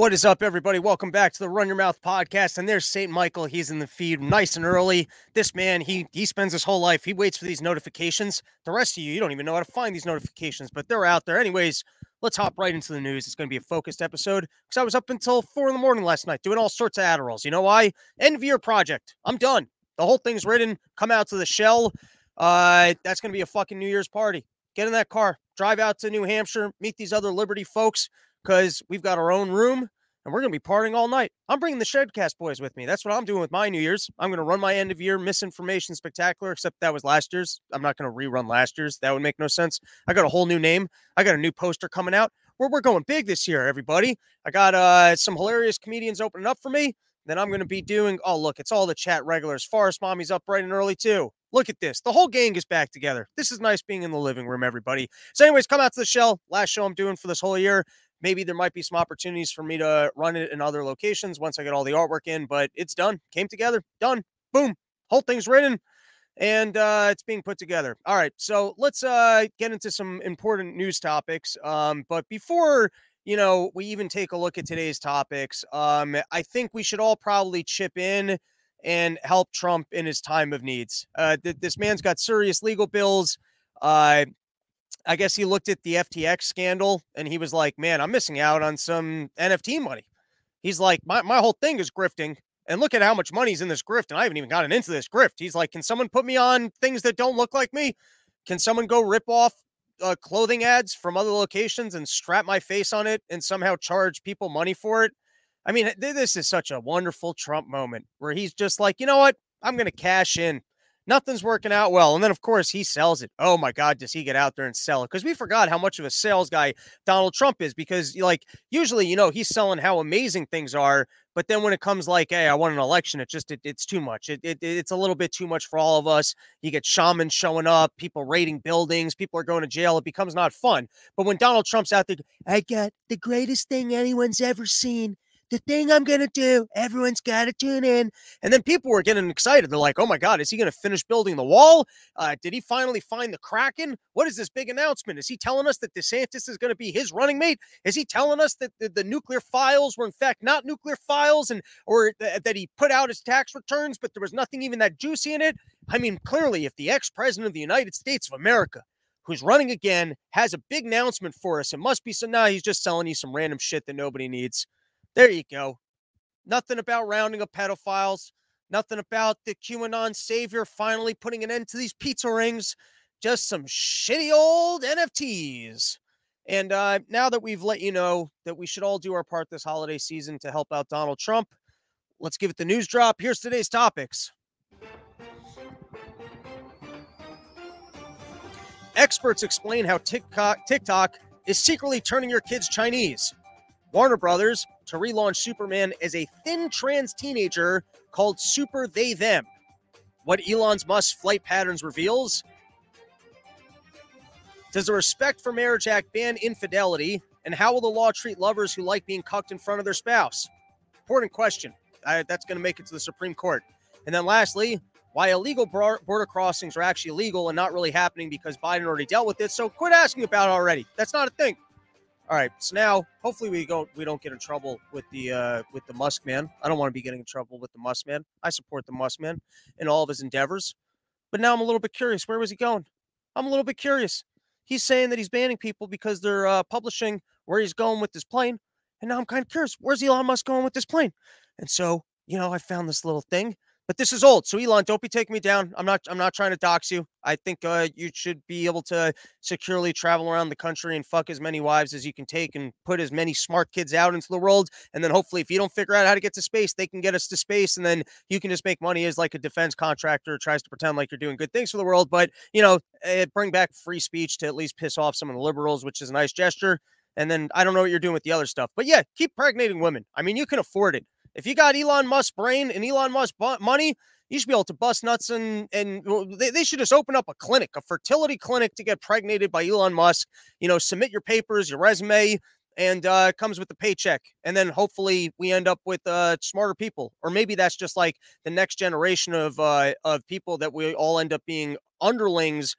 What is up, everybody? Welcome back to the Run Your Mouth podcast. And there's St. Michael. He's in the feed nice and early. This man, he he spends his whole life, he waits for these notifications. The rest of you, you don't even know how to find these notifications, but they're out there. Anyways, let's hop right into the news. It's going to be a focused episode because I was up until four in the morning last night doing all sorts of Adderalls. You know why? Of year project. I'm done. The whole thing's written. Come out to the shell. Uh, that's going to be a fucking New Year's party. Get in that car, drive out to New Hampshire, meet these other Liberty folks because we've got our own room and we're going to be partying all night. I'm bringing the Shedcast boys with me. That's what I'm doing with my New Year's. I'm going to run my end of year misinformation spectacular, except that was last year's. I'm not going to rerun last year's. That would make no sense. I got a whole new name. I got a new poster coming out. We're, we're going big this year, everybody. I got uh, some hilarious comedians opening up for me. Then I'm going to be doing, oh, look, it's all the chat regulars. Forest Mommy's up bright and early, too. Look at this. The whole gang is back together. This is nice being in the living room, everybody. So, anyways, come out to the shell. Last show I'm doing for this whole year maybe there might be some opportunities for me to run it in other locations once I get all the artwork in, but it's done. Came together, done. Boom. Whole thing's written and uh, it's being put together. All right, so let's uh, get into some important news topics. Um, but before you know we even take a look at today's topics, um, I think we should all probably chip in and help Trump in his time of needs. Uh, th- this man's got serious legal bills. Uh, I guess he looked at the FTX scandal and he was like, man, I'm missing out on some NFT money. He's like, my, my whole thing is grifting. And look at how much money's in this grift. And I haven't even gotten into this grift. He's like, can someone put me on things that don't look like me? Can someone go rip off uh, clothing ads from other locations and strap my face on it and somehow charge people money for it? I mean, this is such a wonderful Trump moment where he's just like, you know what? I'm going to cash in nothing's working out well. And then, of course, he sells it. Oh my God, does he get out there and sell it? Because we forgot how much of a sales guy Donald Trump is. Because, like, usually, you know, he's selling how amazing things are. But then when it comes like, hey, I want an election, it just it, it's too much. It, it it's a little bit too much for all of us. You get shamans showing up, people raiding buildings, people are going to jail. It becomes not fun. But when Donald Trump's out there, I got the greatest thing anyone's ever seen the thing I'm going to do. Everyone's got to tune in. And then people were getting excited. They're like, oh my God, is he going to finish building the wall? Uh, did he finally find the Kraken? What is this big announcement? Is he telling us that DeSantis is going to be his running mate? Is he telling us that the, the nuclear files were in fact not nuclear files and or th- that he put out his tax returns, but there was nothing even that juicy in it? I mean, clearly, if the ex president of the United States of America who's running again, has a big announcement for us. It must be so now he's just selling you some random shit that nobody needs. There you go. Nothing about rounding up pedophiles. Nothing about the QAnon savior finally putting an end to these pizza rings. Just some shitty old NFTs. And uh, now that we've let you know that we should all do our part this holiday season to help out Donald Trump, let's give it the news drop. Here's today's topics. Experts explain how TikTok, TikTok is secretly turning your kids Chinese. Warner Brothers to relaunch Superman as a thin trans teenager called Super They Them. What Elon's Musk flight patterns reveals. Does the Respect for Marriage Act ban infidelity? And how will the law treat lovers who like being cucked in front of their spouse? Important question. I, that's going to make it to the Supreme Court. And then lastly, why illegal border crossings are actually illegal and not really happening because Biden already dealt with it. So quit asking about it already. That's not a thing. All right, so now hopefully we don't we don't get in trouble with the uh, with the Musk man. I don't want to be getting in trouble with the Musk man. I support the Musk man in all of his endeavors, but now I'm a little bit curious. Where was he going? I'm a little bit curious. He's saying that he's banning people because they're uh, publishing where he's going with this plane, and now I'm kind of curious. Where's Elon Musk going with this plane? And so you know, I found this little thing but this is old. So Elon, don't be taking me down. I'm not I'm not trying to dox you. I think uh, you should be able to securely travel around the country and fuck as many wives as you can take and put as many smart kids out into the world. And then hopefully if you don't figure out how to get to space, they can get us to space and then you can just make money as like a defense contractor tries to pretend like you're doing good things for the world. But you know, eh, bring back free speech to at least piss off some of the liberals, which is a nice gesture. And then I don't know what you're doing with the other stuff. But yeah, keep pregnating women. I mean, you can afford it. If you got Elon Musk brain and Elon Musk money, you should be able to bust nuts and and they, they should just open up a clinic, a fertility clinic to get pregnated by Elon Musk. You know, submit your papers, your resume, and uh, comes with the paycheck. And then hopefully we end up with uh, smarter people, or maybe that's just like the next generation of uh, of people that we all end up being underlings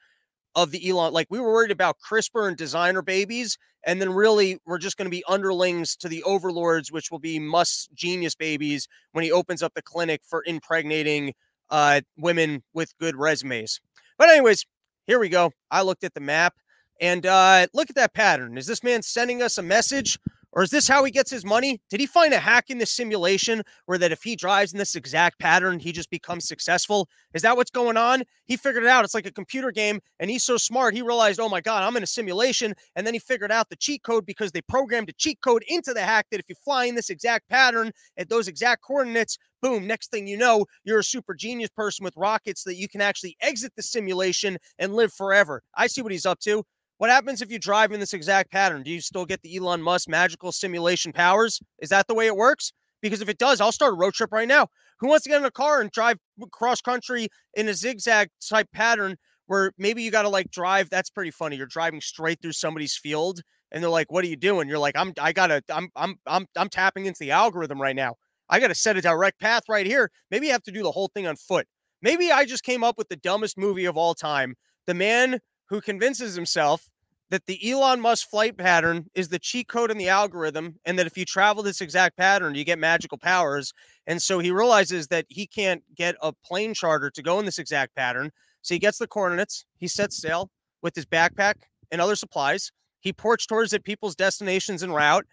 of the Elon. Like we were worried about CRISPR and designer babies, and then really we're just going to be underlings to the overlords, which will be Musk's genius babies when he opens up the clinic for impregnating uh, women with good resumes. But anyways, here we go. I looked at the map and uh, look at that pattern. Is this man sending us a message? Or is this how he gets his money? Did he find a hack in the simulation where that if he drives in this exact pattern, he just becomes successful? Is that what's going on? He figured it out. It's like a computer game, and he's so smart, he realized, oh my God, I'm in a simulation. And then he figured out the cheat code because they programmed a cheat code into the hack that if you fly in this exact pattern at those exact coordinates, boom, next thing you know, you're a super genius person with rockets that you can actually exit the simulation and live forever. I see what he's up to. What happens if you drive in this exact pattern? Do you still get the Elon Musk magical simulation powers? Is that the way it works? Because if it does, I'll start a road trip right now. Who wants to get in a car and drive cross country in a zigzag type pattern where maybe you got to like drive? That's pretty funny. You're driving straight through somebody's field and they're like, "What are you doing?" You're like, "I'm I got to I'm I'm I'm I'm tapping into the algorithm right now. I got to set a direct path right here. Maybe you have to do the whole thing on foot. Maybe I just came up with the dumbest movie of all time. The man who convinces himself that the Elon Musk flight pattern is the cheat code in the algorithm, and that if you travel this exact pattern, you get magical powers. And so he realizes that he can't get a plane charter to go in this exact pattern. So he gets the coordinates, he sets sail with his backpack and other supplies. He ports towards at people's destinations en route.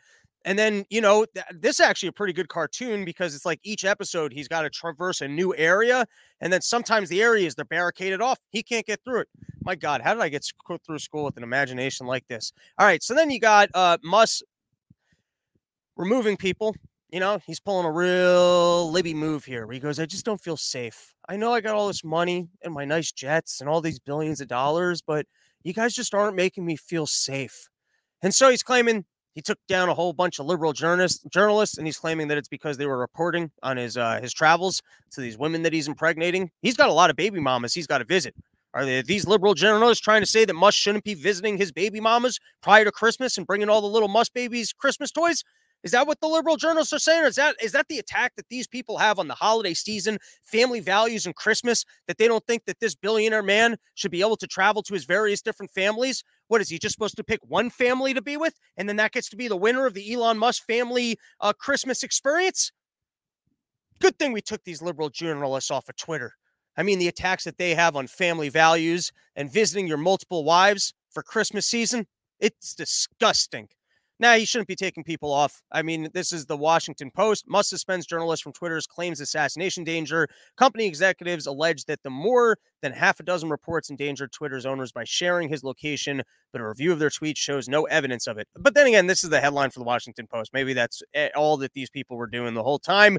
And then, you know, th- this is actually a pretty good cartoon because it's like each episode he's got to traverse a new area. And then sometimes the areas they're barricaded off. He can't get through it. My God, how did I get through school with an imagination like this? All right. So then you got uh Musk removing people. You know, he's pulling a real Libby move here where he goes, I just don't feel safe. I know I got all this money and my nice jets and all these billions of dollars, but you guys just aren't making me feel safe. And so he's claiming he took down a whole bunch of liberal journalists, journalists, and he's claiming that it's because they were reporting on his uh, his travels to these women that he's impregnating. He's got a lot of baby mamas he's got to visit. Are they, these liberal journalists trying to say that Musk shouldn't be visiting his baby mamas prior to Christmas and bringing all the little Musk babies Christmas toys? Is that what the liberal journalists are saying? Is that is that the attack that these people have on the holiday season, family values, and Christmas? That they don't think that this billionaire man should be able to travel to his various different families? What is he just supposed to pick one family to be with, and then that gets to be the winner of the Elon Musk family uh, Christmas experience? Good thing we took these liberal journalists off of Twitter. I mean, the attacks that they have on family values and visiting your multiple wives for Christmas season, it's disgusting. Now, you shouldn't be taking people off. I mean, this is the Washington Post. Musk suspends journalist from Twitter's claims assassination danger. Company executives allege that the more than half a dozen reports endangered Twitter's owners by sharing his location, but a review of their tweets shows no evidence of it. But then again, this is the headline for the Washington Post. Maybe that's eh, all that these people were doing the whole time.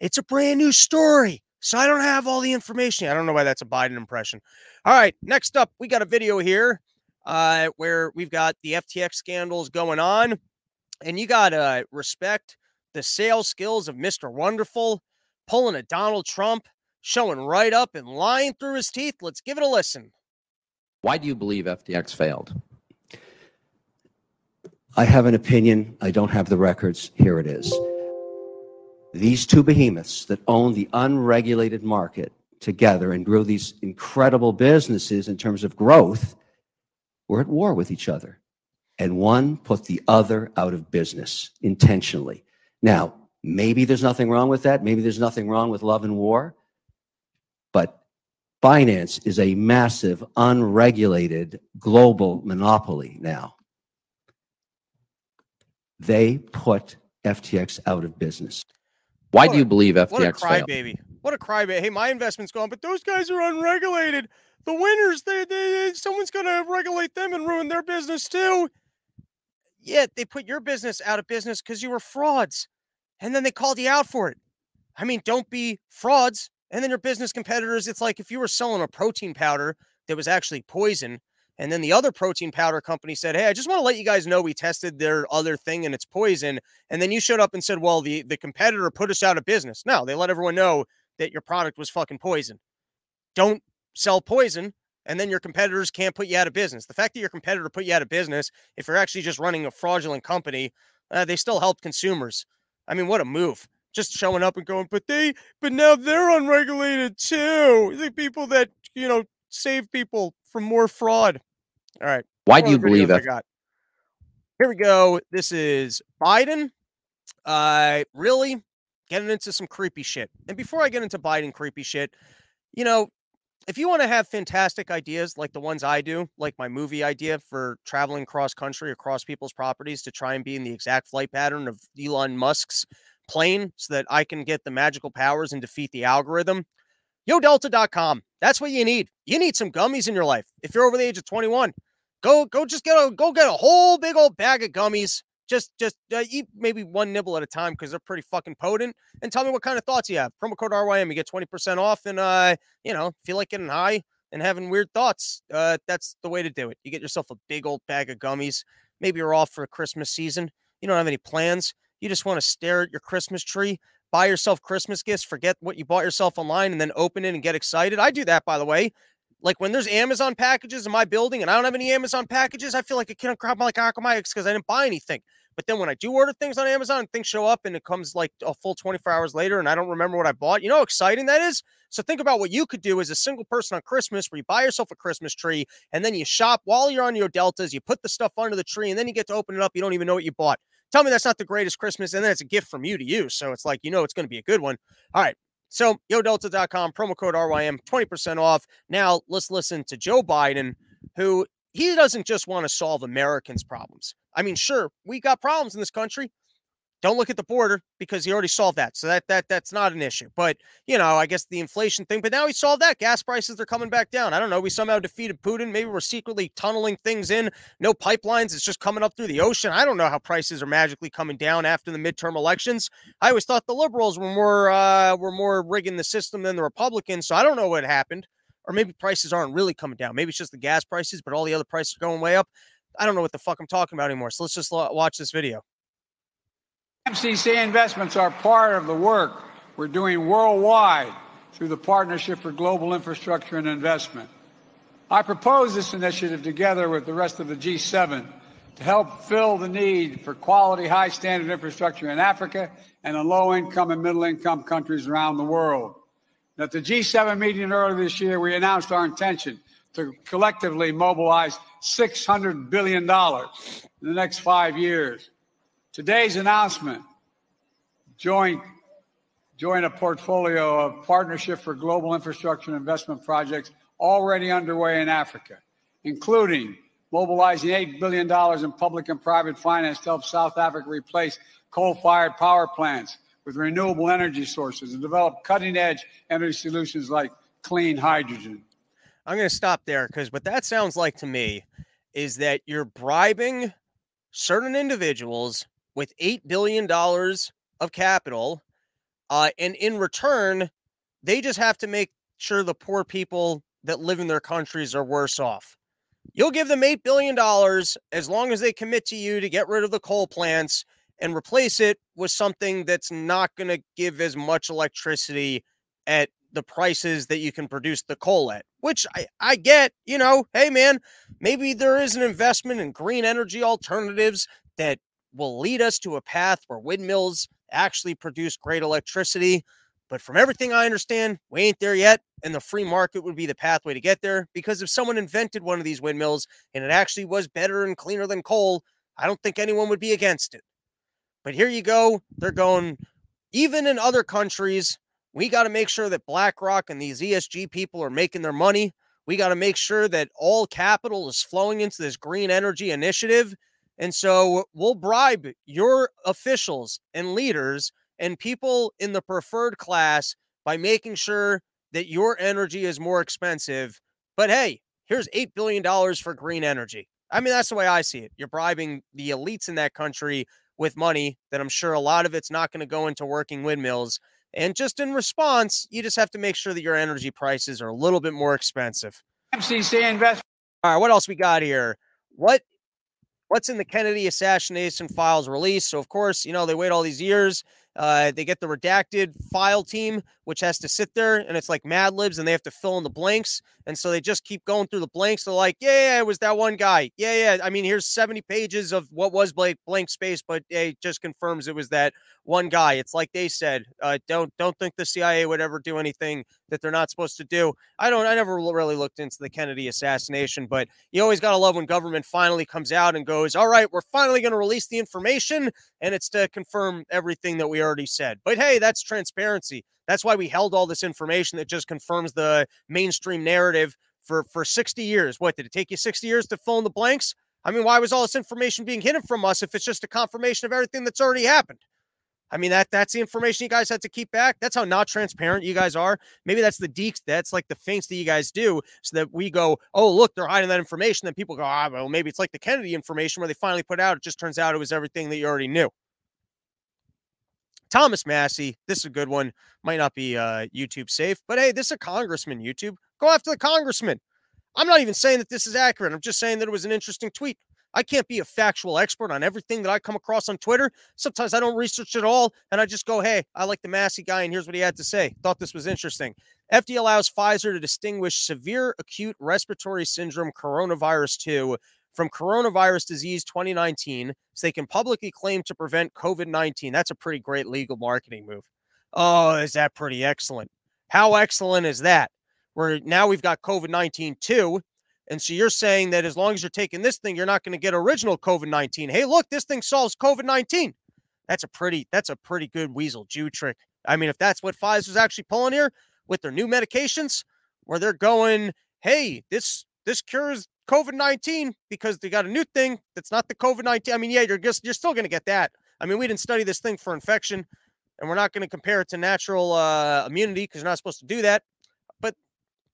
It's a brand new story. So I don't have all the information. I don't know why that's a Biden impression. All right, next up, we got a video here uh, where we've got the FTX scandals going on. And you got to respect the sales skills of Mr. Wonderful, pulling a Donald Trump, showing right up and lying through his teeth. Let's give it a listen. Why do you believe FTX failed? I have an opinion. I don't have the records. Here it is. These two behemoths that own the unregulated market together and grew these incredible businesses in terms of growth were at war with each other. And one put the other out of business intentionally. Now, maybe there's nothing wrong with that. Maybe there's nothing wrong with love and war. But finance is a massive, unregulated global monopoly now. They put FTX out of business. Why what do you believe FTX what a failed? What a crybaby. Hey, my investment's gone, but those guys are unregulated the winners, they, they, someone's going to regulate them and ruin their business too. Yet they put your business out of business because you were frauds. And then they called you out for it. I mean, don't be frauds. And then your business competitors, it's like if you were selling a protein powder that was actually poison, and then the other protein powder company said, Hey, I just want to let you guys know we tested their other thing and it's poison. And then you showed up and said, Well, the, the competitor put us out of business. No, they let everyone know that your product was fucking poison. Don't sell poison and then your competitors can't put you out of business. The fact that your competitor put you out of business, if you're actually just running a fraudulent company, uh, they still help consumers. I mean, what a move. Just showing up and going, but they, but now they're unregulated too. The people that, you know, save people from more fraud. All right. Why do you believe got? Here we go. This is Biden. Uh, really getting into some creepy shit. And before I get into Biden creepy shit, you know, if you want to have fantastic ideas like the ones I do, like my movie idea for traveling cross country across people's properties to try and be in the exact flight pattern of Elon Musk's plane so that I can get the magical powers and defeat the algorithm, yodelta.com. That's what you need. You need some gummies in your life. If you're over the age of 21, go go just get a go get a whole big old bag of gummies just just uh, eat maybe one nibble at a time because they're pretty fucking potent. And tell me what kind of thoughts you have. Promo code RYM, you get 20% off. And, uh, you know, feel like getting high and having weird thoughts, uh, that's the way to do it. You get yourself a big old bag of gummies. Maybe you're off for Christmas season. You don't have any plans. You just want to stare at your Christmas tree, buy yourself Christmas gifts, forget what you bought yourself online, and then open it and get excited. I do that, by the way. Like when there's Amazon packages in my building and I don't have any Amazon packages, I feel like a kid on crap like Akamai because I didn't buy anything. But then when I do order things on Amazon, things show up and it comes like a full 24 hours later and I don't remember what I bought. You know how exciting that is? So think about what you could do as a single person on Christmas where you buy yourself a Christmas tree and then you shop while you're on your deltas, you put the stuff under the tree and then you get to open it up. You don't even know what you bought. Tell me that's not the greatest Christmas. And then it's a gift from you to you. So it's like, you know, it's going to be a good one. All right. So, yodelta.com, promo code RYM, 20% off. Now, let's listen to Joe Biden, who he doesn't just want to solve Americans' problems. I mean, sure, we got problems in this country. Don't look at the border because he already solved that. So that that that's not an issue. But you know, I guess the inflation thing. But now he solved that. Gas prices they're coming back down. I don't know. We somehow defeated Putin. Maybe we're secretly tunneling things in. No pipelines. It's just coming up through the ocean. I don't know how prices are magically coming down after the midterm elections. I always thought the liberals were more uh, were more rigging the system than the Republicans. So I don't know what happened or maybe prices aren't really coming down. Maybe it's just the gas prices, but all the other prices are going way up. I don't know what the fuck I'm talking about anymore. So let's just watch this video. MCC investments are part of the work we're doing worldwide through the Partnership for Global Infrastructure and Investment. I propose this initiative together with the rest of the G7 to help fill the need for quality, high standard infrastructure in Africa and in low income and middle income countries around the world. At the G7 meeting earlier this year, we announced our intention to collectively mobilize $600 billion in the next five years. Today's announcement join, join a portfolio of Partnership for Global Infrastructure and Investment projects already underway in Africa, including mobilizing $8 billion in public and private finance to help South Africa replace coal fired power plants with renewable energy sources and develop cutting edge energy solutions like clean hydrogen. I'm going to stop there because what that sounds like to me is that you're bribing certain individuals with $8 billion of capital. Uh, and in return, they just have to make sure the poor people that live in their countries are worse off. You'll give them $8 billion as long as they commit to you to get rid of the coal plants and replace it with something that's not going to give as much electricity at the prices that you can produce the coal at, which I, I get, you know, hey man, maybe there is an investment in green energy alternatives that will lead us to a path where windmills actually produce great electricity. But from everything I understand, we ain't there yet. And the free market would be the pathway to get there. Because if someone invented one of these windmills and it actually was better and cleaner than coal, I don't think anyone would be against it. But here you go. They're going, even in other countries, we got to make sure that BlackRock and these ESG people are making their money. We got to make sure that all capital is flowing into this green energy initiative. And so we'll bribe your officials and leaders and people in the preferred class by making sure that your energy is more expensive. But hey, here's $8 billion for green energy. I mean, that's the way I see it. You're bribing the elites in that country with money that I'm sure a lot of it's not going to go into working windmills. And just in response, you just have to make sure that your energy prices are a little bit more expensive. MCC investment. All right, what else we got here? What what's in the Kennedy assassination files release? So of course, you know, they wait all these years. Uh, they get the redacted file team, which has to sit there and it's like Mad Libs and they have to fill in the blanks. And so they just keep going through the blanks. They're like, yeah, yeah, it was that one guy. Yeah, yeah. I mean, here's 70 pages of what was blank, blank space, but it just confirms it was that one guy. It's like they said, uh, don't don't think the CIA would ever do anything that they're not supposed to do. I don't. I never really looked into the Kennedy assassination, but you always got to love when government finally comes out and goes, "All right, we're finally going to release the information," and it's to confirm everything that we already said. But hey, that's transparency. That's why we held all this information that just confirms the mainstream narrative for for 60 years. What did it take you 60 years to fill in the blanks? I mean, why was all this information being hidden from us if it's just a confirmation of everything that's already happened? I mean, that that's the information you guys had to keep back. That's how not transparent you guys are. Maybe that's the deeks. That's like the feints that you guys do so that we go, oh, look, they're hiding that information. Then people go, ah, well, maybe it's like the Kennedy information where they finally put out. It just turns out it was everything that you already knew. Thomas Massie, this is a good one. Might not be uh, YouTube safe, but hey, this is a congressman, YouTube. Go after the congressman. I'm not even saying that this is accurate. I'm just saying that it was an interesting tweet. I can't be a factual expert on everything that I come across on Twitter. Sometimes I don't research at all and I just go, hey, I like the Massie guy and here's what he had to say. Thought this was interesting. FDA allows Pfizer to distinguish severe acute respiratory syndrome coronavirus 2 from coronavirus disease 2019 so they can publicly claim to prevent COVID 19. That's a pretty great legal marketing move. Oh, is that pretty excellent? How excellent is that? Where now we've got COVID 19 too. And so you're saying that as long as you're taking this thing, you're not going to get original COVID 19. Hey, look, this thing solves COVID 19. That's a pretty, that's a pretty good weasel Jew trick. I mean, if that's what Pfizer's actually pulling here with their new medications, where they're going, hey, this this cures COVID 19 because they got a new thing that's not the COVID 19. I mean, yeah, you're just you're still going to get that. I mean, we didn't study this thing for infection, and we're not going to compare it to natural uh, immunity because you're not supposed to do that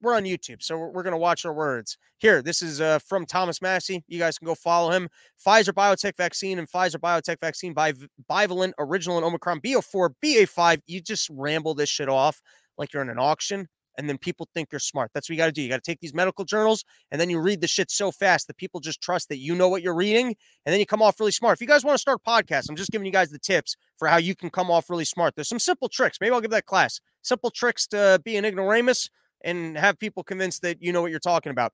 we're on YouTube, so we're, we're going to watch our words. Here, this is uh, from Thomas Massie. You guys can go follow him. Pfizer BioNTech vaccine and Pfizer BioNTech vaccine by bivalent, original, and Omicron BA4, BA5. You just ramble this shit off like you're in an auction, and then people think you're smart. That's what you got to do. You got to take these medical journals, and then you read the shit so fast that people just trust that you know what you're reading, and then you come off really smart. If you guys want to start podcasts, I'm just giving you guys the tips for how you can come off really smart. There's some simple tricks. Maybe I'll give that class. Simple tricks to be an ignoramus and have people convinced that you know what you're talking about.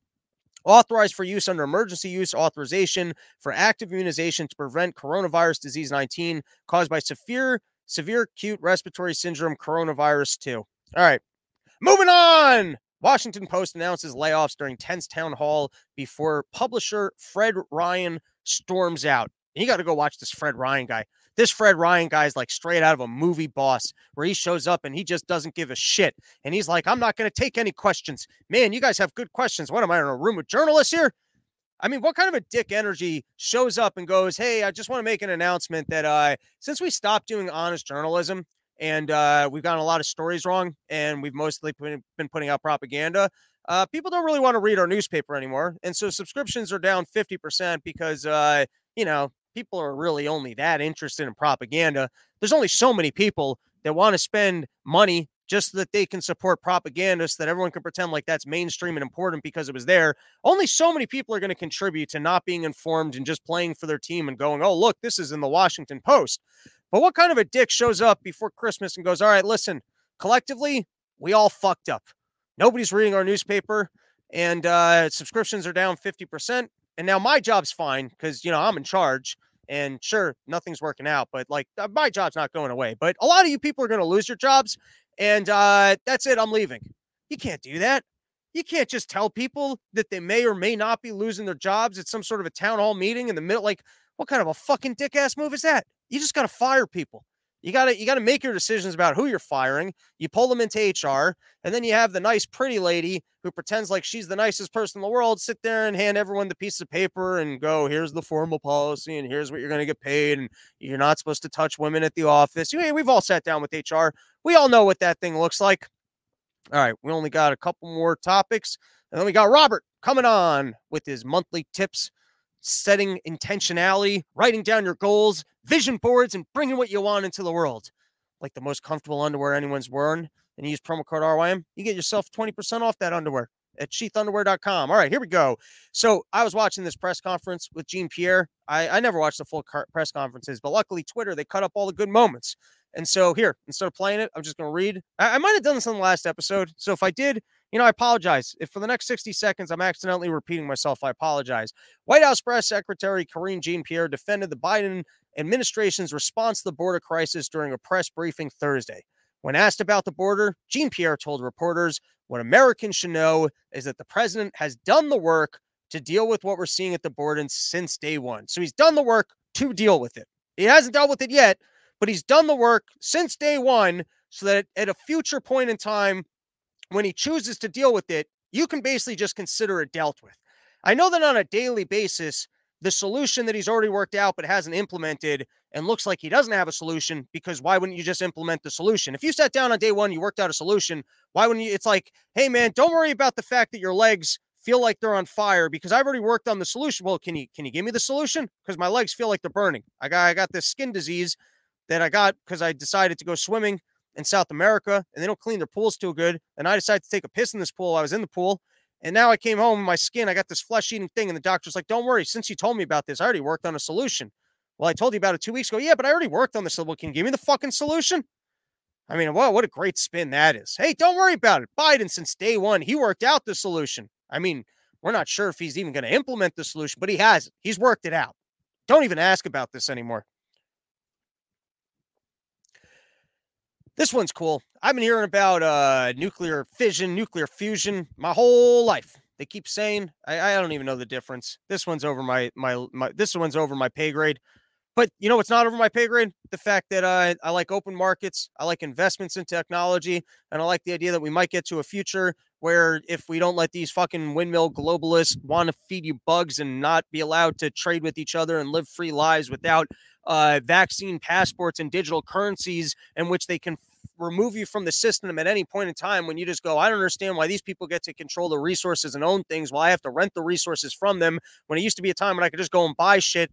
Authorized for use under emergency use authorization for active immunization to prevent coronavirus disease 19 caused by severe, severe acute respiratory syndrome coronavirus 2. All right, moving on. Washington Post announces layoffs during tense town hall before publisher Fred Ryan storms out. You got to go watch this Fred Ryan guy. This Fred Ryan guy is like straight out of a movie boss where he shows up and he just doesn't give a shit. And he's like, I'm not going to take any questions. Man, you guys have good questions. What am I in a room with journalists here? I mean, what kind of a dick energy shows up and goes, Hey, I just want to make an announcement that uh, since we stopped doing honest journalism and uh, we've gotten a lot of stories wrong and we've mostly been putting out propaganda, uh, people don't really want to read our newspaper anymore. And so subscriptions are down 50% because, uh, you know, people are really only that interested in propaganda. There's only so many people that want to spend money just so that they can support propagandists that everyone can pretend like that's mainstream and important because it was there. Only so many people are going to contribute to not being informed and just playing for their team and going, oh, look, this is in the Washington Post. But what kind of a dick shows up before Christmas and goes, all right, listen, collectively, we all fucked up. Nobody's reading our newspaper and uh, subscriptions are down 50%. And now my job's fine because, you know, I'm in charge. And sure, nothing's working out, but like uh, my job's not going away. But a lot of you people are going to lose your jobs. And uh, that's it. I'm leaving. You can't do that. You can't just tell people that they may or may not be losing their jobs at some sort of a town hall meeting in the middle. Like, what kind of a fucking dick ass move is that? You just got to fire people. You got to you got to make your decisions about who you're firing. You pull them into HR, and then you have the nice pretty lady who pretends like she's the nicest person in the world sit there and hand everyone the piece of paper and go, "Here's the formal policy and here's what you're going to get paid and you're not supposed to touch women at the office." You, we've all sat down with HR. We all know what that thing looks like. All right, we only got a couple more topics. And then we got Robert coming on with his monthly tips setting intentionality, writing down your goals, vision boards, and bringing what you want into the world. Like the most comfortable underwear anyone's worn, and you use promo code RYM, you get yourself 20% off that underwear at sheathunderwear.com. All right, here we go. So I was watching this press conference with Jean Pierre. I, I never watched the full car- press conferences, but luckily Twitter, they cut up all the good moments. And so here, instead of playing it, I'm just going to read. I, I might have done this on the last episode. So if I did, you know, I apologize. If for the next 60 seconds I'm accidentally repeating myself, I apologize. White House Press Secretary Karine Jean Pierre defended the Biden administration's response to the border crisis during a press briefing Thursday. When asked about the border, Jean Pierre told reporters what Americans should know is that the president has done the work to deal with what we're seeing at the border since day one. So he's done the work to deal with it. He hasn't dealt with it yet, but he's done the work since day one so that at a future point in time, when he chooses to deal with it, you can basically just consider it dealt with. I know that on a daily basis, the solution that he's already worked out but hasn't implemented and looks like he doesn't have a solution because why wouldn't you just implement the solution? If you sat down on day one, you worked out a solution, why wouldn't you? It's like, hey, man, don't worry about the fact that your legs feel like they're on fire because I've already worked on the solution. Well, can you can you give me the solution? Because my legs feel like they're burning. I got I got this skin disease that I got because I decided to go swimming in South America and they don't clean their pools too good. And I decided to take a piss in this pool. I was in the pool. And now I came home, my skin, I got this flesh eating thing. And the doctor's like, don't worry, since you told me about this, I already worked on a solution. Well, I told you about it two weeks ago. Yeah, but I already worked on this. Well, can you give me the fucking solution? I mean, what, what a great spin that is. Hey, don't worry about it. Biden, since day one, he worked out the solution. I mean, we're not sure if he's even going to implement the solution, but he has He's worked it out. Don't even ask about this anymore. This one's cool. I've been hearing about uh, nuclear fission, nuclear fusion my whole life. They keep saying I, I don't even know the difference. This one's over my my my. This one's over my pay grade. But you know what's not over my pay grade? The fact that uh, I like open markets, I like investments in technology, and I like the idea that we might get to a future where if we don't let these fucking windmill globalists want to feed you bugs and not be allowed to trade with each other and live free lives without uh, vaccine passports and digital currencies in which they can remove you from the system at any point in time when you just go, I don't understand why these people get to control the resources and own things while I have to rent the resources from them when it used to be a time when I could just go and buy shit.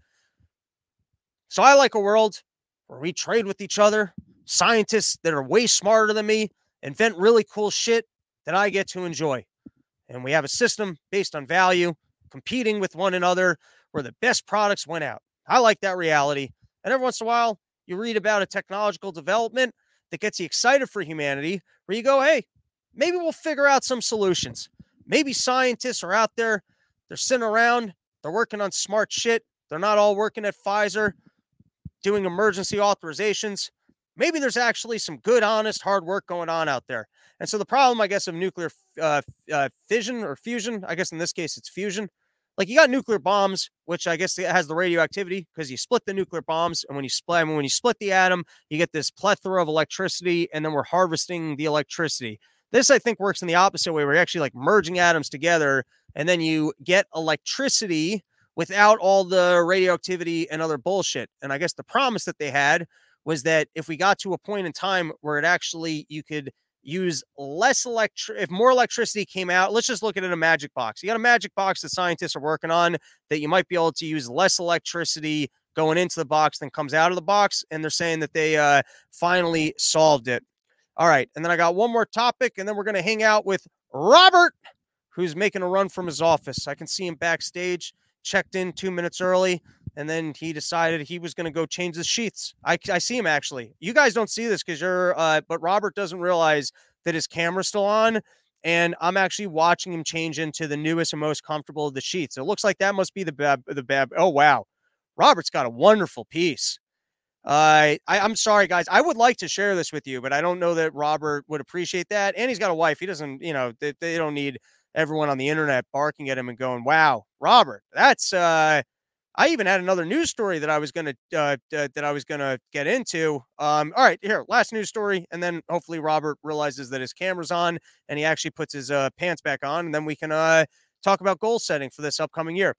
So I like a world where we trade with each other, scientists that are way smarter than me invent really cool shit that I get to enjoy. And we have a system based on value, competing with one another, where the best products went out. I like that reality. And every once in a while, you read about a technological development that gets you excited for humanity, where you go, hey, maybe we'll figure out some solutions. Maybe scientists are out there, they're sitting around, they're working on smart shit. They're not all working at Pfizer doing emergency authorizations. Maybe there's actually some good, honest, hard work going on out there. And so the problem, I guess, of nuclear uh, uh, fission or fusion, I guess in this case it's fusion, like you got nuclear bombs, which I guess has the radioactivity because you split the nuclear bombs, and when you split, I mean, when you split the atom, you get this plethora of electricity, and then we're harvesting the electricity. This I think works in the opposite way, where you're actually like merging atoms together, and then you get electricity without all the radioactivity and other bullshit. And I guess the promise that they had was that if we got to a point in time where it actually you could use less electric if more electricity came out let's just look at it in a magic box. You got a magic box that scientists are working on that you might be able to use less electricity going into the box than comes out of the box and they're saying that they uh, finally solved it. All right and then i got one more topic and then we're going to hang out with robert who's making a run from his office. I can see him backstage checked in two minutes early and then he decided he was going to go change the sheets. I, I see him actually. You guys don't see this because you're, uh, but Robert doesn't realize that his camera's still on, and I'm actually watching him change into the newest and most comfortable of the sheets. It looks like that must be the bad, the bad. Oh wow, Robert's got a wonderful piece. Uh, I, I'm sorry, guys. I would like to share this with you, but I don't know that Robert would appreciate that. And he's got a wife. He doesn't, you know, they, they don't need everyone on the internet barking at him and going, "Wow, Robert, that's uh." I even had another news story that I was gonna uh, that I was gonna get into. Um, all right, here, last news story, and then hopefully Robert realizes that his camera's on and he actually puts his uh, pants back on, and then we can uh, talk about goal setting for this upcoming year.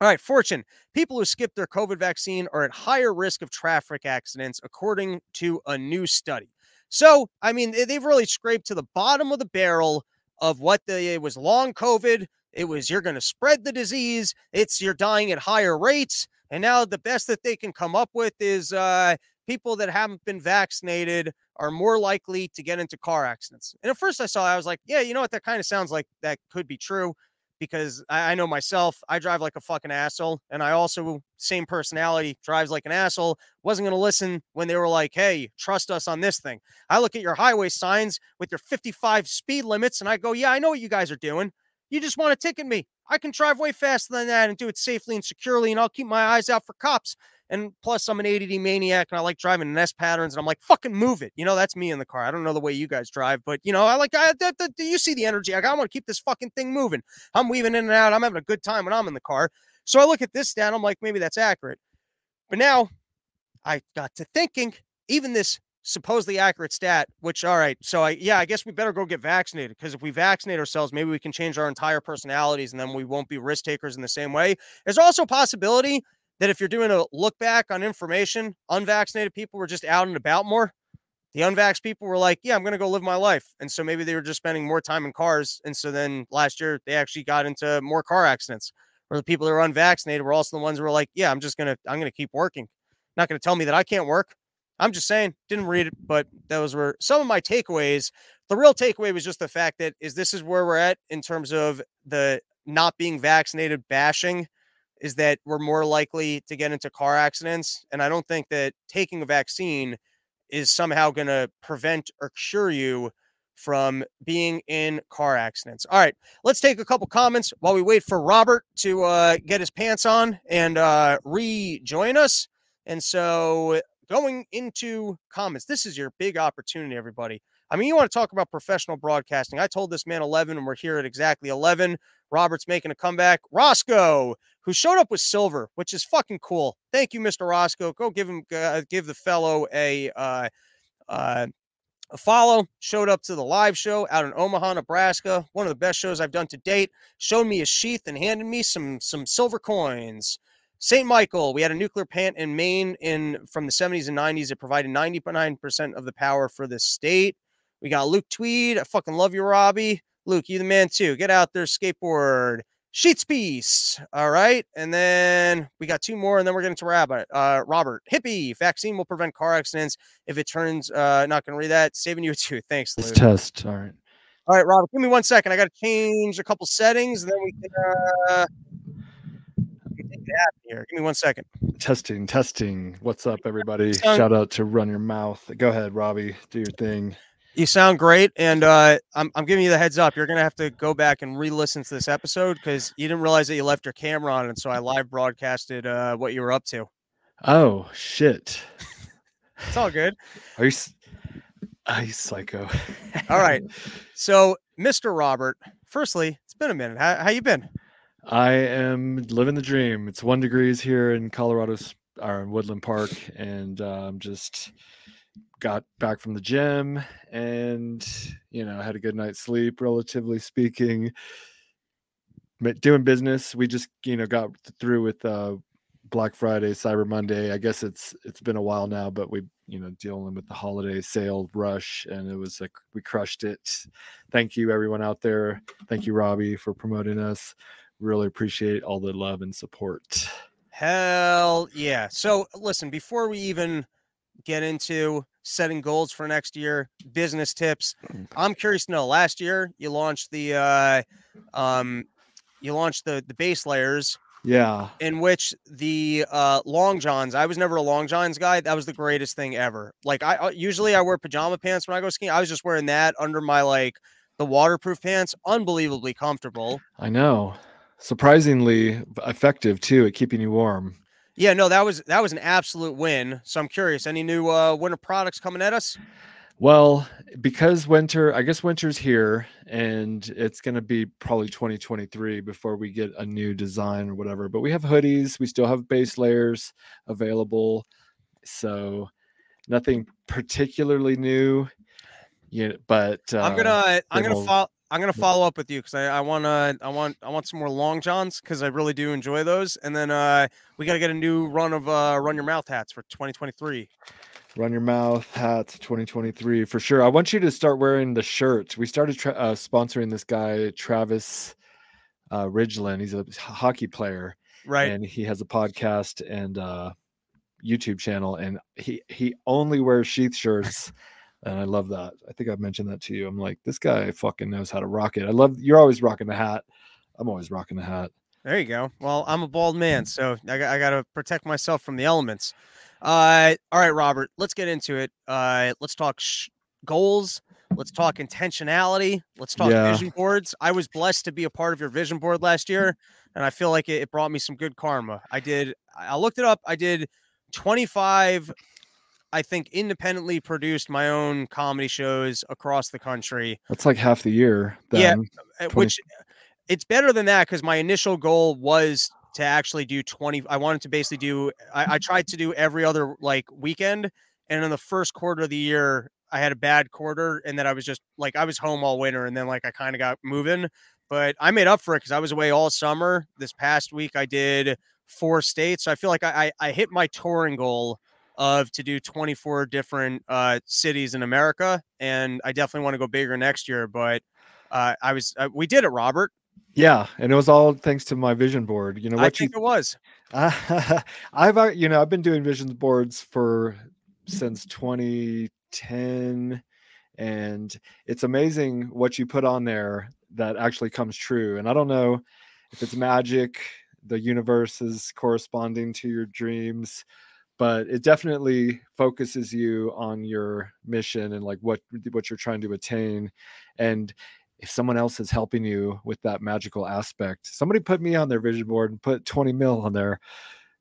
All right, Fortune. People who skip their COVID vaccine are at higher risk of traffic accidents, according to a new study. So, I mean, they've really scraped to the bottom of the barrel of what the was long COVID it was you're going to spread the disease. It's you're dying at higher rates. And now the best that they can come up with is uh, people that haven't been vaccinated are more likely to get into car accidents. And at first I saw, I was like, yeah, you know what? That kind of sounds like that could be true. because I, I know myself, I drive like a fucking asshole. And I also, same personality, drives like an asshole. Wasn't going to listen when they were like, hey, trust us on this thing. I look at your highway signs with your 55 speed limits and I go, yeah, I know what you guys are doing. You just want to ticket me. I can drive way faster than that and do it safely and securely, and I'll keep my eyes out for cops. And plus, I'm an ADD maniac and I like driving in S patterns. And I'm like, fucking move it. You know, that's me in the car. I don't know the way you guys drive, but you know, I like, I, you see the energy. I, I want to keep this fucking thing moving. I'm weaving in and out. I'm having a good time when I'm in the car. So I look at this stat. I'm like, maybe that's accurate. But now I got to thinking, even this supposedly accurate stat, which, all right. So I, yeah, I guess we better go get vaccinated because if we vaccinate ourselves, maybe we can change our entire personalities and then we won't be risk takers in the same way. There's also a possibility that if you're doing a look back on information, unvaccinated people were just out and about more. The unvax people were like, yeah, I'm going to go live my life. And so maybe they were just spending more time in cars. And so then last year they actually got into more car accidents. Or the people that were unvaccinated were also the ones who were like, yeah, I'm just to, I'm to keep working. Not going to tell me that I can't work. I'm just saying, didn't read it, but those were some of my takeaways. The real takeaway was just the fact that is this is where we're at in terms of the not being vaccinated bashing is that we're more likely to get into car accidents. And I don't think that taking a vaccine is somehow going to prevent or cure you from being in car accidents. All right, let's take a couple comments while we wait for Robert to uh, get his pants on and uh, rejoin us. And so, going into comments, this is your big opportunity, everybody. I mean, you want to talk about professional broadcasting. I told this man 11, and we're here at exactly 11. Robert's making a comeback. Roscoe, who showed up with silver, which is fucking cool. Thank you, Mr. Roscoe. Go give him, uh, give the fellow a, uh, uh, a follow. Showed up to the live show out in Omaha, Nebraska. One of the best shows I've done to date. Showed me a sheath and handed me some some silver coins. St. Michael, we had a nuclear plant in Maine in from the 70s and 90s. It provided 99% of the power for the state. We got Luke Tweed. I fucking love you, Robbie. Luke, you the man too. Get out there, skateboard. Sheets piece. All right. And then we got two more, and then we're getting to Rabbit. Uh, Robert, hippie. Vaccine will prevent car accidents if it turns uh not gonna read that. Saving you a two. Thanks, Luke. test. All right. All right, Robert, give me one second. I gotta change a couple settings, and then we can uh here. Give me one second. Testing, testing. What's up, everybody? Shout out to Run Your Mouth. Go ahead, Robbie. Do your thing. You sound great, and uh, I'm I'm giving you the heads up. You're gonna have to go back and re-listen to this episode because you didn't realize that you left your camera on, and so I live broadcasted uh, what you were up to. Oh shit! it's all good. Are you? Are you psycho? all right. So, Mr. Robert, firstly, it's been a minute. How how you been? I am living the dream. It's one degrees here in Colorado, or in Woodland Park, and um, just got back from the gym and you know had a good night's sleep relatively speaking. Doing business. We just you know got through with uh black friday cyber monday. I guess it's it's been a while now but we you know dealing with the holiday sale rush and it was like we crushed it. Thank you everyone out there. Thank you robbie for promoting us really appreciate all the love and support hell yeah so listen before we even get into setting goals for next year, business tips. Mm. I'm curious to know. Last year, you launched the uh, um, you launched the the base layers. Yeah. In which the uh, long johns, I was never a long johns guy. That was the greatest thing ever. Like I uh, usually I wear pajama pants when I go skiing. I was just wearing that under my like the waterproof pants. Unbelievably comfortable. I know. Surprisingly effective too at keeping you warm. Yeah, no, that was that was an absolute win. So I'm curious, any new uh, winter products coming at us? Well, because winter, I guess winter's here, and it's going to be probably 2023 before we get a new design or whatever. But we have hoodies, we still have base layers available, so nothing particularly new. Yeah, but uh, I'm gonna I'm gonna follow I'm gonna follow up with you because I, I want to I want I want some more long johns because I really do enjoy those. And then uh, we got to get a new run of uh, run your mouth hats for 2023. Run your mouth hats 2023 for sure. I want you to start wearing the shirt. We started tra- uh, sponsoring this guy Travis uh, Ridgeland. He's a hockey player, right? And he has a podcast and uh, YouTube channel, and he he only wears sheath shirts. And I love that. I think I've mentioned that to you. I'm like, this guy fucking knows how to rock it. I love you're always rocking the hat. I'm always rocking the hat. There you go. Well, I'm a bald man, so I, I got to protect myself from the elements. Uh, all right, Robert, let's get into it. Uh, let's talk sh- goals. Let's talk intentionality. Let's talk Yeah. vision boards. I was blessed to be a part of your vision board last year, and I feel like it, it brought me some good karma. I did. I looked it up. I did 25, I think, independently produced my own comedy shows across the country. That's like half the year. Yeah. then. Uh, 20 which it's better than that because my initial goal was to actually do 20 i wanted to basically do I, I tried to do every other like weekend and in the first quarter of the year i had a bad quarter and then i was just like i was home all winter and then like i kind of got moving but i made up for it because i was away all summer this past week i did four states so i feel like i i, I hit my touring goal of to do 24 different uh cities in america and i definitely want to go bigger next year but uh, I was uh, we did it, Robert. Yeah, and it was all thanks to my vision board. You know I what you think it was. I've uh, you know I've been doing vision boards for since 2010 and it's amazing what you put on there that actually comes true and I don't know if it's magic the universe is corresponding to your dreams but it definitely focuses you on your mission and like what what you're trying to attain and if someone else is helping you with that magical aspect somebody put me on their vision board and put 20 mil on there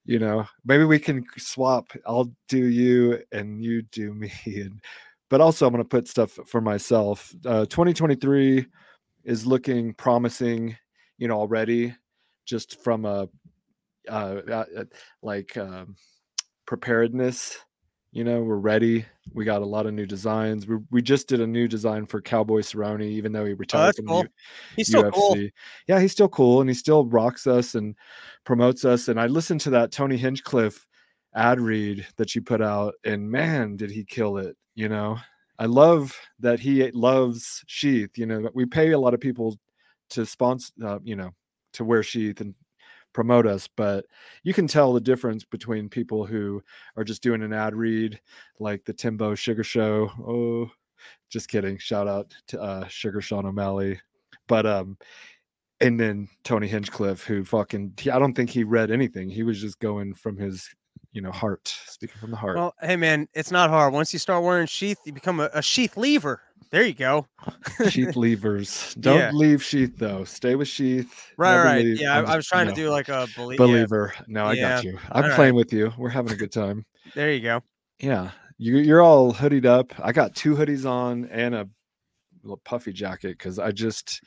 you know? Maybe we can swap i'll do you and you do me and but also i'm going to put stuff for myself. Uh 2023 is looking promising you know already just from a uh, uh uh, like um preparedness you know we're ready we got a lot of new designs we, we just did a new design for cowboy Cerrone, even though he retired Oh, from cool. the He's still UFC. cool. Yeah, he's still cool and he still rocks us and promotes us. And I listened to that Tony Hinchcliffe ad read that you put out, and man, did he kill it! You know, I love that he loves Sheath. You know, we pay a lot of people to sponsor, uh, you know, to wear Sheath and promote us, but you can tell the difference between people who are just doing an ad read, like the Timbo Sugar Show. Oh, just kidding. Shout out to uh, Sugar Sean O'Malley, but um, and then Tony Hinchcliffe, who fucking, I don't think he read anything. He was just going from his, you know, heart, speaking from the heart. Well, hey man, it's not hard. Once you start wearing sheath, you become a, a sheath lever. There you go. sheath levers. Don't Yeah. leave Sheath though. Stay with Sheath. Right, never right. leave. Yeah, I, I was trying you to do like a belie- yeah, believer. No, I Yeah. got you. I'm All playing with you. We're having a good time. there you go. Yeah, you, you're all hoodied up. I got two hoodies on and a little puffy jacket because I just,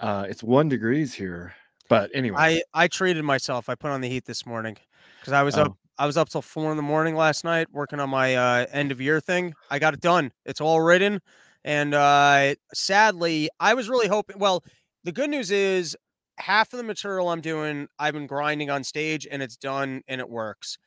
uh, it's one degrees here. But anyway, I I treated myself. I put on the heat this morning because I was up. I was up till four in the morning last night working on my uh, end of year thing. I got it done. It's all written, and uh, sadly, I was really hoping. Well, the good news is half of the material I'm doing, I've been grinding on stage, and it's done and it works.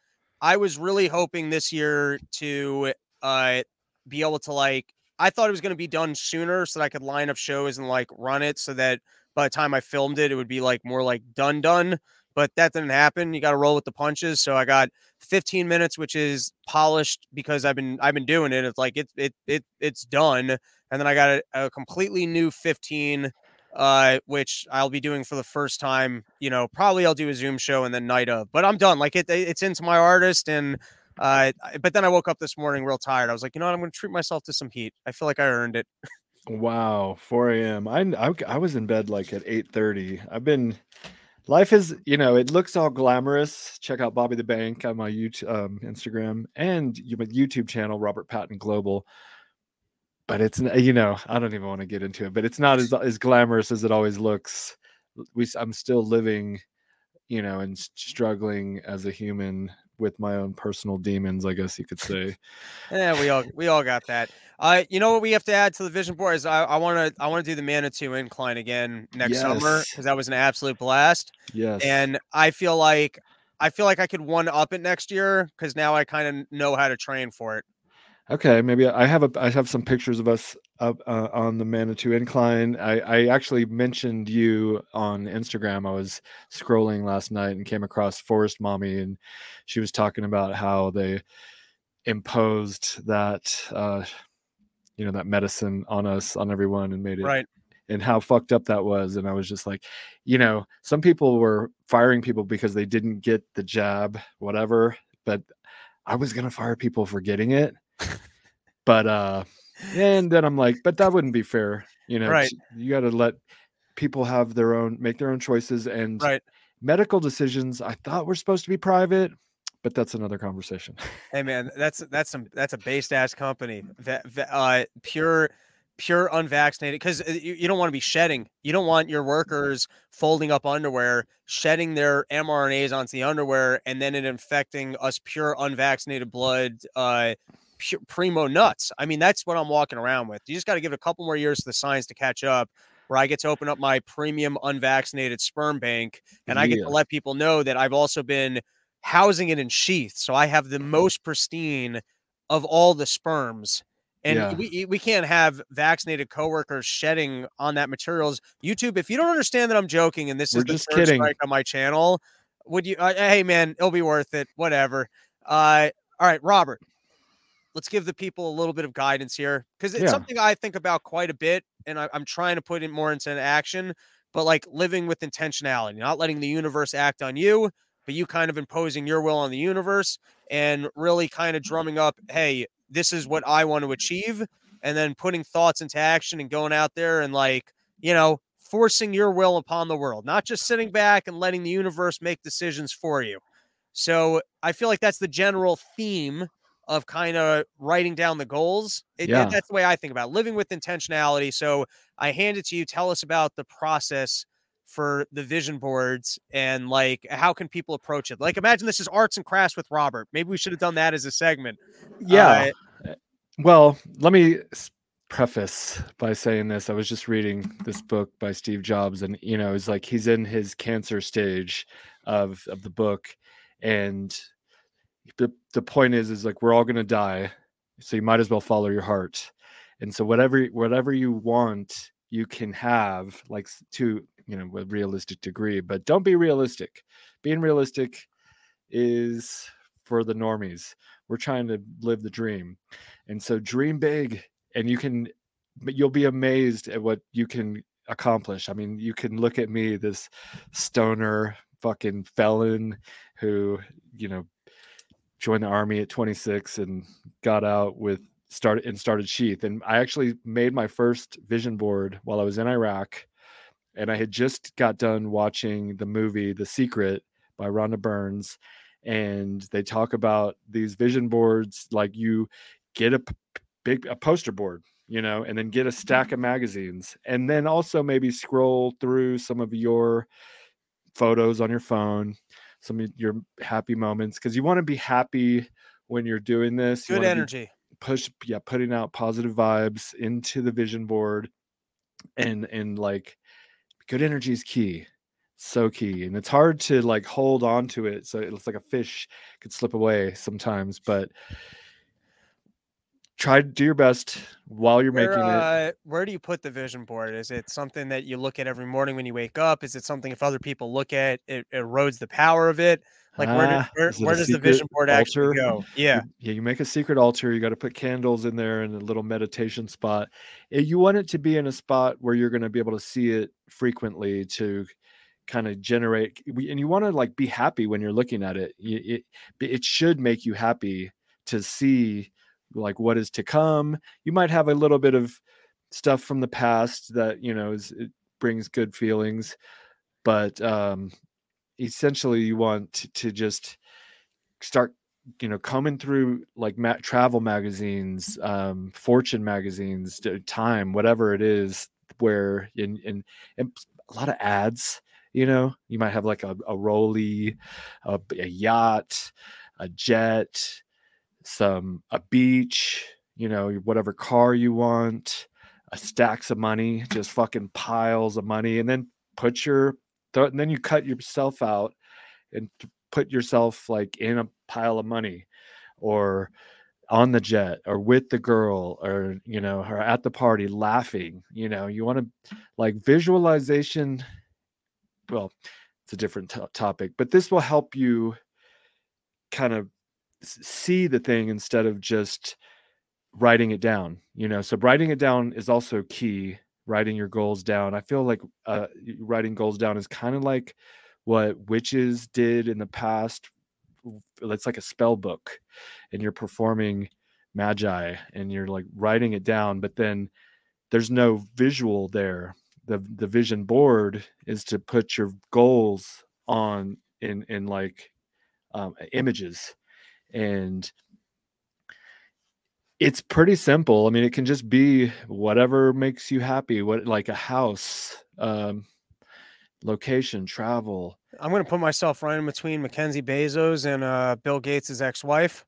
I was really hoping this year to uh, be able to like. I thought it was going to be done sooner so that I could line up shows and like run it so that by the time I filmed it, it would be like more like done done. But that didn't happen. You got to roll with the punches. So I got 15 minutes, which is polished because I've been I've been doing it. It's like it it it it's done. And then I got a, a completely new 15, uh, which I'll be doing for the first time. You know, probably I'll do a Zoom show and then night of. But I'm done. Like it it's into my artist and. Uh, but then I woke up this morning real tired. I was like, you know what? I'm going to treat myself to some heat. I feel like I earned it. Wow, 4 a.m. I, I I was in bed like at 8:30. I've been life is, you know, it looks all glamorous. Check out Bobby the Bank on my YouTube um, Instagram and my YouTube channel, Robert Patton Global. But it's you know, I don't even want to get into it, but it's not as as glamorous as it always looks. We I'm still living, you know, and struggling as a human with my own personal demons, I guess you could say. Yeah, we all we all got that. Uh, you know what we have to add to the vision board is I want to I want to do the Manitou incline again next summer because that was an absolute blast, Yes. and I feel like I feel like I could one up it next year because now I kind of know how to train for it. Okay, maybe I have a I have some pictures of us up uh, on the Manitou Incline. I I actually mentioned you on Instagram. I was scrolling last night and came across Forest Mommy, and she was talking about how they imposed that uh, you know that medicine on us on everyone and made it Right. and how fucked up that was. And I was just like, you know, some people were firing people because they didn't get the jab, whatever. But I was gonna fire people for getting it. but uh and then I'm like, but that wouldn't be fair. You know, Right. you gotta let people have their own make their own choices and Right. medical decisions I thought were supposed to be private, but that's another conversation. Hey man, that's that's some that's a based ass company. Va- uh, pure, pure unvaccinated. Because you, you don't want to be shedding. You don't want your workers folding up underwear, shedding their mRNAs onto the underwear, and then it infecting us pure unvaccinated blood. Uh, primo nuts. I mean, that's what I'm walking around with. You just got to give it a couple more years for the science to catch up. Where I get to open up my premium unvaccinated sperm bank, and I get to let people know that I've also been housing it in sheath. So I have the most pristine of all the sperms. And Yeah. we we can't have vaccinated coworkers shedding on that materials. YouTube, if you don't understand that I'm joking and this We're is the just kidding. strike on my channel, would you? Uh, hey man, it'll be worth it. Whatever. Uh, all right, Robert. Let's give the people a little bit of guidance here because it's Yeah. something I think about quite a bit, and I, I'm trying to put it more into action. But like living with intentionality, not letting the universe act on you, but you kind of imposing your will on the universe and really kind of mm-hmm. drumming up, hey, this is what I want to achieve, and then putting thoughts into action and going out there and like, you know, forcing your will upon the world, not just sitting back and letting the universe make decisions for you. So I feel like that's the general theme of kind of writing down the goals. It, Yeah. That's the way I think about it, living with intentionality. So I hand it to you. Tell us about the process for the vision boards and like how can people approach it? Like imagine this is arts and crafts with Robert. Maybe we should have done that as a segment. Yeah. Uh, eh, well, let me preface by saying this. I was just reading this book by Steve Jobs, and you know, it's like he's in his cancer stage of of the book, and the the point is, is like we're all gonna die, so you might as well follow your heart, and so whatever whatever you want, you can have, like to you know, a realistic degree, but don't be realistic. Being realistic is for the normies. We're trying to live the dream. And so dream big and you can you'll be amazed at what you can accomplish. I mean, you can look at me this stoner fucking felon who, you know, joined the army at 26 and got out with started and started sheath. And I actually made my first vision board while I was in Iraq. And I had just got done watching the movie The Secret by Rhonda Burns and they talk about these vision boards like you get a p- big a poster board you know and then get a stack of magazines. And then also maybe scroll through some of your photos on your phone some of your happy moments because you want to be happy when you're doing this Good energy. push yeah putting out positive vibes into the vision board and and like good energy is key so key and it's hard to like hold on to it so it's like a fish could slip away sometimes but try to do your best while you're Where, making it uh, where do you put the vision board? Is it something that you look at every morning when you wake up? Is it something if other people look at it, it erodes the power of it? Like where, do, Ah, where, it where does the vision board actually go? Yeah. You- yeah you make a secret altar you got to put candles in there and a little meditation spot Eh, you want it to be in a spot where you're going to be able to see it frequently to kind of generate and you want to like be happy when you're looking at it Y- it it should make you happy to see like what is to come. You might have a little bit of stuff from the past that you know is it brings good feelings but um essentially you want to, just start you know coming through like ma- travel magazines um fortune magazines time whatever it is where in in and a lot of ads you know? You might have like a, a rolly a yacht a jet some a beach you know whatever car you want a stacks of money just fucking piles of money and then put your and then you cut yourself out and put yourself like in a pile of money or on the jet or with the girl or you know or at the party laughing you know you want to like visualization well it's a different to- topic but this will help you kind of see the thing instead of just writing it down you know so writing it down is also key writing your goals down. I feel like uh, writing goals down is kind of like what witches did in the past. It's like a spell book, and you're performing magi and you're like writing it down, but then there's no visual there. The the vision board is to put your goals on in in like um, images and it's pretty simple. I mean, it can just be whatever makes you happy. What like a house, um, location, travel. I'm gonna put myself right in between Mackenzie Bezos and uh, Bill Gates' ex-wife,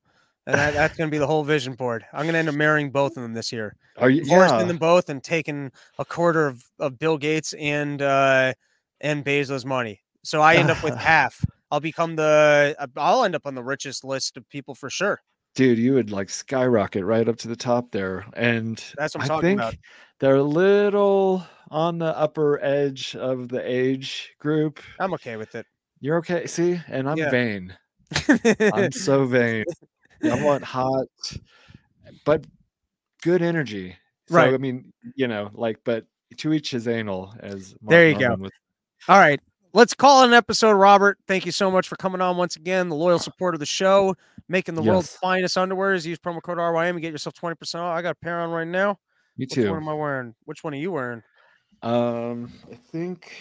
and that, that's gonna be the whole vision board. I'm gonna end up marrying both of them this year. Are you Divorcing yeah. them both and taking a quarter of, of Bill Gates and uh, and Bezos' money. So I end up with half. I'll become the. Uh, I'll end up on the richest list of people for sure. dude? You would like skyrocket right up to the top there, and That's what I'm I talking think about. they're a little on the upper edge of the age group. I'm okay with it. You're okay. See, and I'm Yeah. vain. I'm so vain. I want hot, but good energy. So, Right. I mean, you know, like, but to each his anal, as Mark There you go. Normand would- All right. Let's call it an episode, Robert. Thank you so much for coming on once again. The loyal support of the show, making the world's finest underwears. Use promo code RYM and get yourself 20% off. I got a pair on right now. Me Which one am I wearing? Which one are you wearing? Um, I think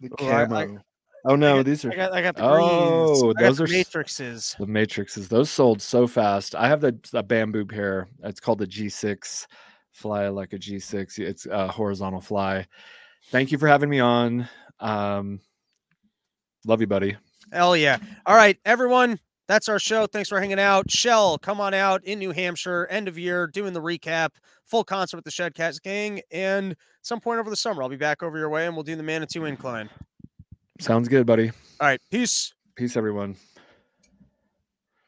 the Oh, I- I- camo. oh no, got- these are I got, I got the Oh, greens. I those the are matrices. the matrices. Those sold so fast. I have the a bamboo pair. It's called the G6. Fly like a G6. It's a horizontal fly. Thank you for having me on. Um, love you, buddy. Hell yeah. All right, everyone. That's our show. Thanks for hanging out. Shell, come on out in New Hampshire, end of year, doing the recap, full concert with the Shedcats gang. And some point over the summer, I'll be back over your way and we'll do the Manitou Incline. Sounds good, buddy. All right, peace. Peace, everyone.